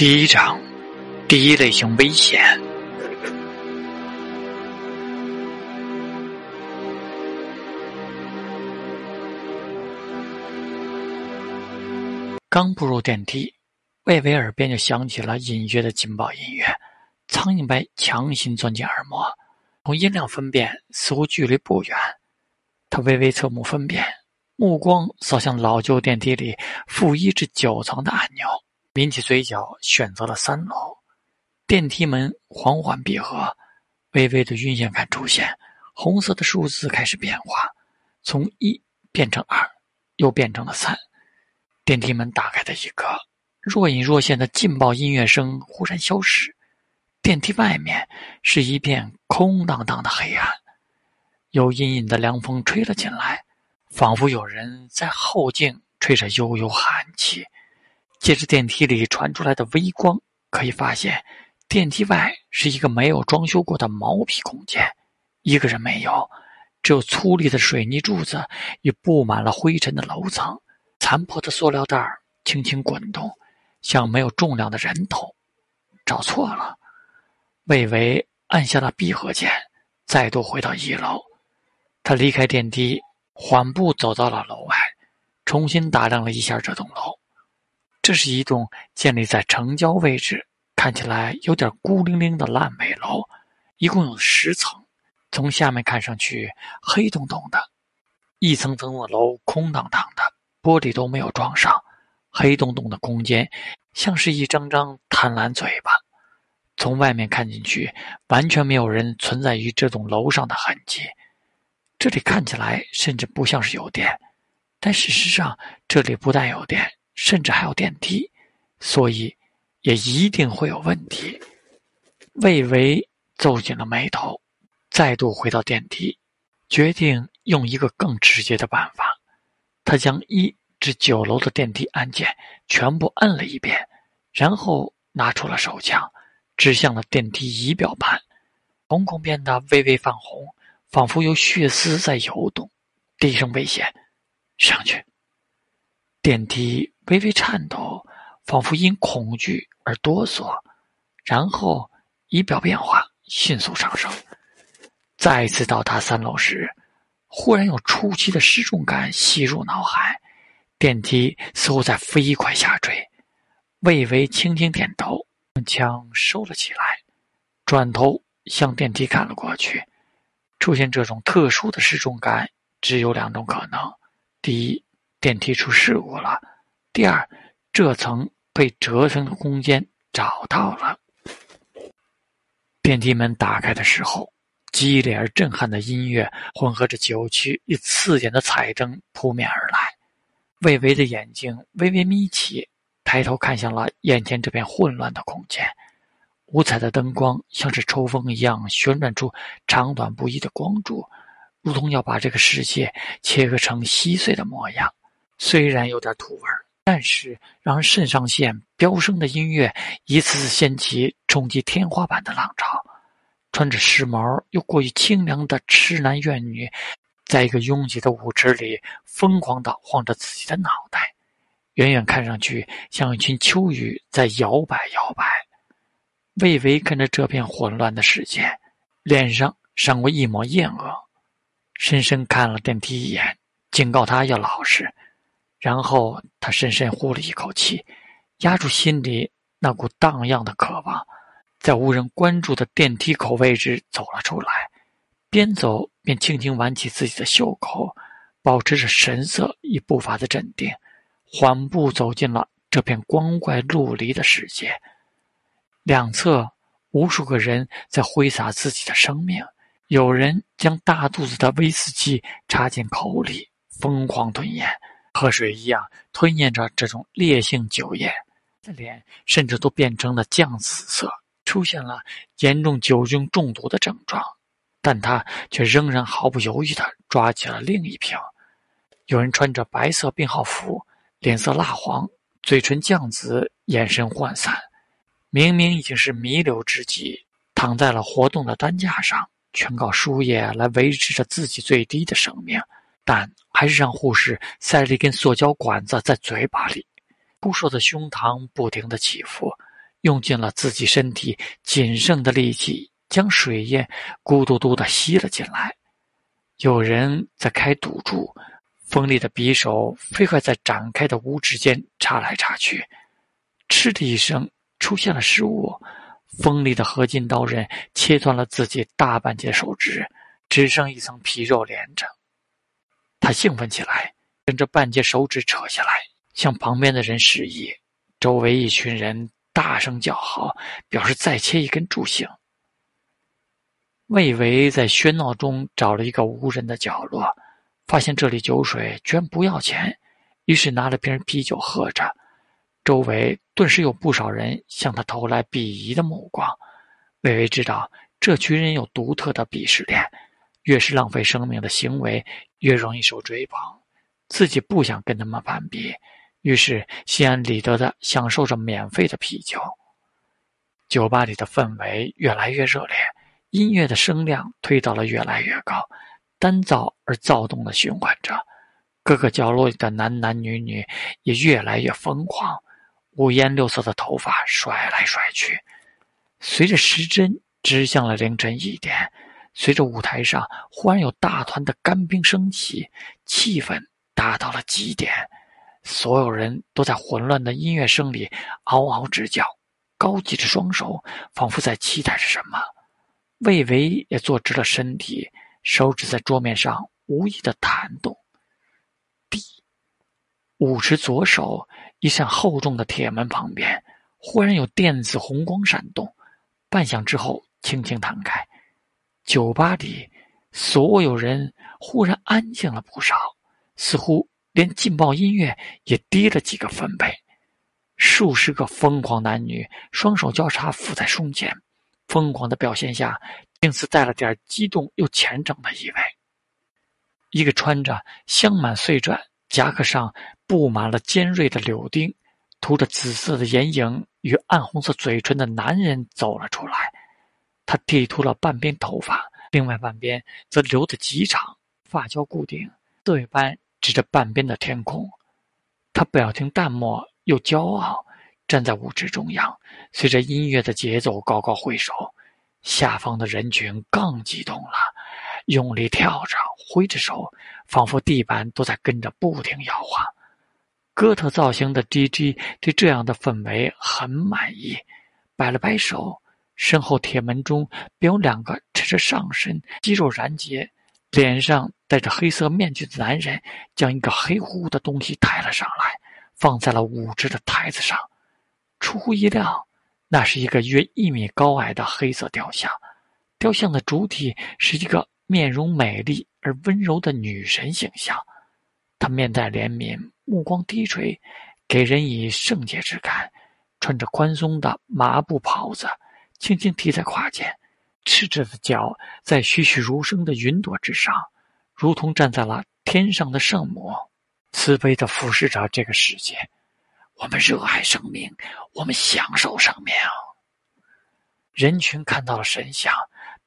第一章，第一类型危险。刚步入电梯，魏巍耳边就响起了隐约的警报音乐，苍蝇般强行钻进耳膜。从音量分辨，似乎距离不远。他微微侧目分辨，目光扫向老旧电梯里负一至九层的按钮。抿起嘴角，选择了三楼。电梯门缓缓闭合，微微的晕眩感出现。红色的数字开始变化，从一变成二，又变成了三。电梯门打开的一刻，若隐若现的劲爆音乐声忽然消失。电梯外面是一片空荡荡的黑暗，有隐隐的凉风吹了进来，仿佛有人在后颈吹着悠悠寒气。借着电梯里传出来的微光，可以发现，电梯外是一个没有装修过的毛坯空间，一个人没有，只有粗粝的水泥柱子与布满了灰尘的楼层，残破的塑料袋轻轻滚动，像没有重量的人头。找错了，魏巍按下了闭合键，再度回到一楼。他离开电梯，缓步走到了楼外，重新打量了一下这栋楼。这是一栋建立在城郊位置、看起来有点孤零零的烂尾楼，一共有十层。从下面看上去，黑洞洞的，一层层的楼空荡荡的，玻璃都没有装上。黑洞洞的空间像是一张张贪婪嘴巴。从外面看进去，完全没有人存在于这栋楼上的痕迹。这里看起来甚至不像是有电，但事实上，这里不但有电。甚至还有电梯，所以也一定会有问题。魏巍皱紧了眉头，再度回到电梯，决定用一个更直接的办法。他将一至九楼的电梯按键全部摁了一遍，然后拿出了手枪，指向了电梯仪表盘。瞳孔变得微微泛红，仿佛有血丝在游动。低声危险，上去。电梯。微微颤抖，仿佛因恐惧而哆嗦，然后仪表变化迅速上升。再次到达三楼时，忽然有出奇的失重感袭入脑海，电梯似乎在飞快下坠。魏巍轻轻点头，将枪收了起来，转头向电梯看了过去。出现这种特殊的失重感，只有两种可能：第一，电梯出事故了。第二，这层被折成的空间找到了。电梯门打开的时候，激烈而震撼的音乐混合着扭曲与刺眼的彩灯扑面而来。魏巍的眼睛微微眯起，抬头看向了眼前这片混乱的空间。五彩的灯光像是抽风一样旋转出长短不一的光柱，如同要把这个世界切割成稀碎的模样。虽然有点土味。但是，让肾上腺飙升的音乐一次次掀起冲击天花板的浪潮。穿着时髦又过于清凉的痴男怨女，在一个拥挤的舞池里疯狂地晃着自己的脑袋，远远看上去像一群秋雨在摇摆摇摆。魏巍看着这片混乱的世界，脸上闪过一抹厌恶，深深看了电梯一眼，警告他要老实。然后他深深呼了一口气，压住心里那股荡漾的渴望，在无人关注的电梯口位置走了出来，边走边轻轻挽起自己的袖口，保持着神色与步伐的镇定，缓步走进了这片光怪陆离的世界。两侧无数个人在挥洒自己的生命，有人将大肚子的威士忌插进口里，疯狂吞咽。喝水一样吞咽着这种烈性酒液，的脸甚至都变成了酱紫色，出现了严重酒精中毒的症状。但他却仍然毫不犹豫地抓起了另一瓶。有人穿着白色病号服，脸色蜡黄，嘴唇酱紫，眼神涣散。明明已经是弥留之际，躺在了活动的担架上，全靠输液来维持着自己最低的生命。但还是让护士塞了一根塑胶管子在嘴巴里，枯瘦的胸膛不停的起伏，用尽了自己身体仅剩的力气，将水烟咕嘟嘟的吸了进来。有人在开赌注，锋利的匕首飞快在展开的五指间插来插去，嗤的一声，出现了失误。锋利的合金刀刃切断了自己大半截手指，只剩一层皮肉连着。他兴奋起来，将这半截手指扯下来，向旁边的人示意。周围一群人大声叫好，表示再切一根助兴。魏维在喧闹中找了一个无人的角落，发现这里酒水居然不要钱，于是拿了瓶啤酒喝着。周围顿时有不少人向他投来鄙夷的目光。魏巍知道这群人有独特的鄙视链，越是浪费生命的行为，越容易受追捧。自己不想跟他们攀比，于是心安理得的享受着免费的啤酒。酒吧里的氛围越来越热烈，音乐的声量推到了越来越高，单噪而躁动的循环着。各个角落里的男男女女也越来越疯狂。五颜六色的头发甩来甩去，随着时针指向了凌晨一点，随着舞台上忽然有大团的干冰升起，气氛达到了极点，所有人都在混乱的音乐声里嗷嗷直叫，高举着双手，仿佛在期待着什么。魏巍也坐直了身体，手指在桌面上无意的弹动。滴，舞池左手。一扇厚重的铁门旁边，忽然有电子红光闪动，半响之后轻轻弹开。酒吧里所有人忽然安静了不少，似乎连劲爆音乐也低了几个分贝。数十个疯狂男女双手交叉扶在胸前，疯狂的表现下，竟似带了点激动又虔诚的意味。一个穿着镶满碎钻。夹克上布满了尖锐的柳钉，涂着紫色的眼影与暗红色嘴唇的男人走了出来。他剃秃了半边头发，另外半边则留得极长，发胶固定，刺猬般指着半边的天空。他表情淡漠又骄傲，站在舞池中央，随着音乐的节奏高高挥手。下方的人群更激动了。用力跳着，挥着手，仿佛地板都在跟着不停摇晃。哥特造型的 DJ 对这样的氛围很满意，摆了摆手，身后铁门中便有两个赤着上身、肌肉燃结、脸上戴着黑色面具的男人，将一个黑乎乎的东西抬了上来，放在了舞池的台子上。出乎意料，那是一个约一米高矮的黑色雕像，雕像的主体是一个。面容美丽而温柔的女神形象，她面带怜悯，目光低垂，给人以圣洁之感。穿着宽松的麻布袍子，轻轻提在胯间，赤着的脚在栩栩如生的云朵之上，如同站在了天上的圣母，慈悲的俯视着这个世界。我们热爱生命，我们享受生命。人群看到了神像。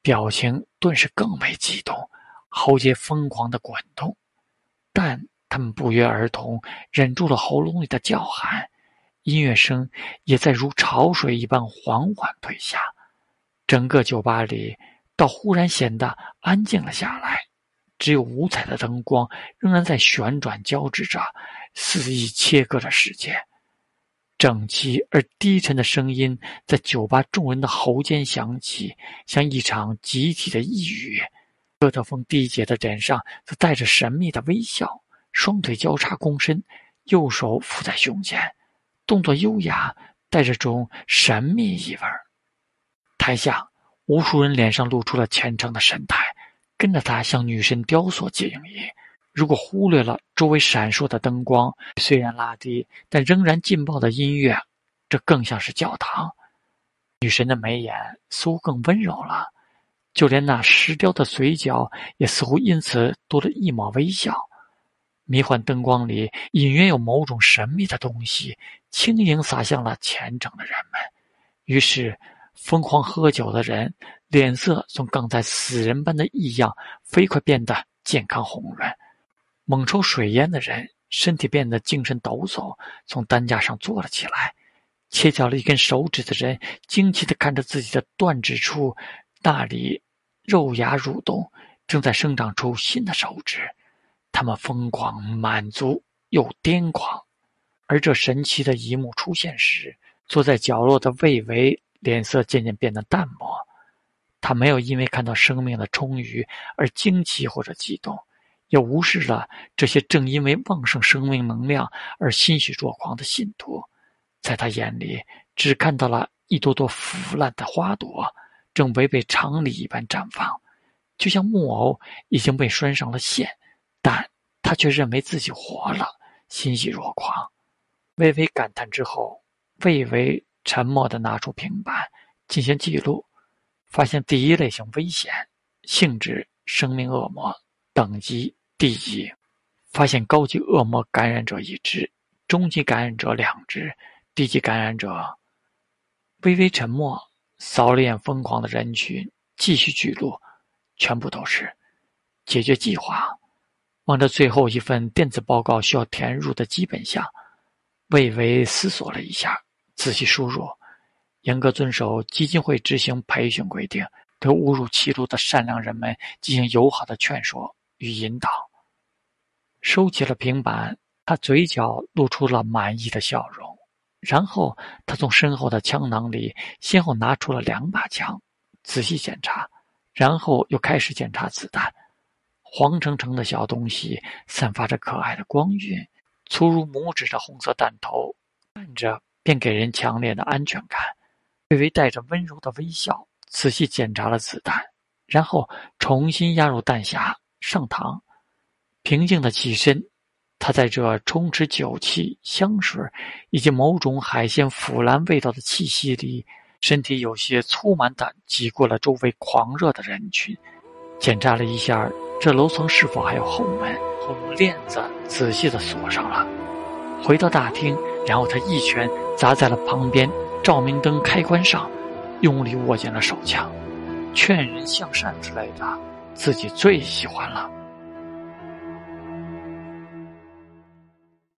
表情顿时更为激动，喉结疯狂的滚动，但他们不约而同忍住了喉咙里的叫喊，音乐声也在如潮水一般缓缓退下，整个酒吧里倒忽然显得安静了下来，只有五彩的灯光仍然在旋转交织着，肆意切割着世界。整齐而低沉的声音在酒吧众人的喉间响起，像一场集体的呓语。哥特风低姐的脸上则带着神秘的微笑，双腿交叉躬身，右手扶在胸前，动作优雅，带着种神秘意味。台下，无数人脸上露出了虔诚的神态，跟着他向女神雕塑敬意。如果忽略了周围闪烁的灯光，虽然拉低，但仍然劲爆的音乐，这更像是教堂。女神的眉眼似乎更温柔了，就连那石雕的嘴角也似乎因此多了一抹微笑。迷幻灯光里隐约有某种神秘的东西，轻盈洒向了虔诚的人们。于是，疯狂喝酒的人脸色从刚才死人般的异样，飞快变得健康红润。猛抽水烟的人身体变得精神抖擞，从担架上坐了起来，切掉了一根手指的人惊奇地看着自己的断指处，那里肉芽蠕动，正在生长出新的手指。他们疯狂、满足又癫狂。而这神奇的一幕出现时，坐在角落的魏巍脸色渐渐变得淡漠。他没有因为看到生命的充裕而惊奇或者激动，也无视了这些正因为旺盛生命能量而欣喜若狂的信徒。在他眼里，只看到了一朵朵腐烂的花朵，正违背常理一般绽放，就像木偶已经被拴上了线，但他却认为自己活了，欣喜若狂。微微感叹之后，魏巍沉默地拿出平板进行记录，发现第一类型危险，性质生命恶魔，等级第一，发现高级恶魔感染者一只，中级感染者两只。低级感染者微微沉默，扫了眼疯狂的人群，继续记录，全部都是解决计划。望着最后一份电子报告需要填入的基本项，魏巍思索了一下，仔细输入，严格遵守基金会执行培训规定，对误入歧途的善良人们进行友好的劝说与引导。收起了平板，他嘴角露出了满意的笑容。然后，他从身后的枪囊里先后拿出了两把枪，仔细检查，然后又开始检查子弹。黄澄澄的小东西散发着可爱的光晕，粗如拇指的红色弹头，看着便给人强烈的安全感。微微带着温柔的微笑，仔细检查了子弹，然后重新压入弹匣，上膛，平静的起身。他在这充斥酒气、香水以及某种海鲜腐烂味道的气息里，身体有些粗蛮地挤过了周围狂热的人群，检查了一下这楼层是否还有后门，我用链子仔细的锁上了。回到大厅，然后他一拳砸在了旁边照明灯开关上，用力握紧了手枪。劝人向善之类的，自己最喜欢了。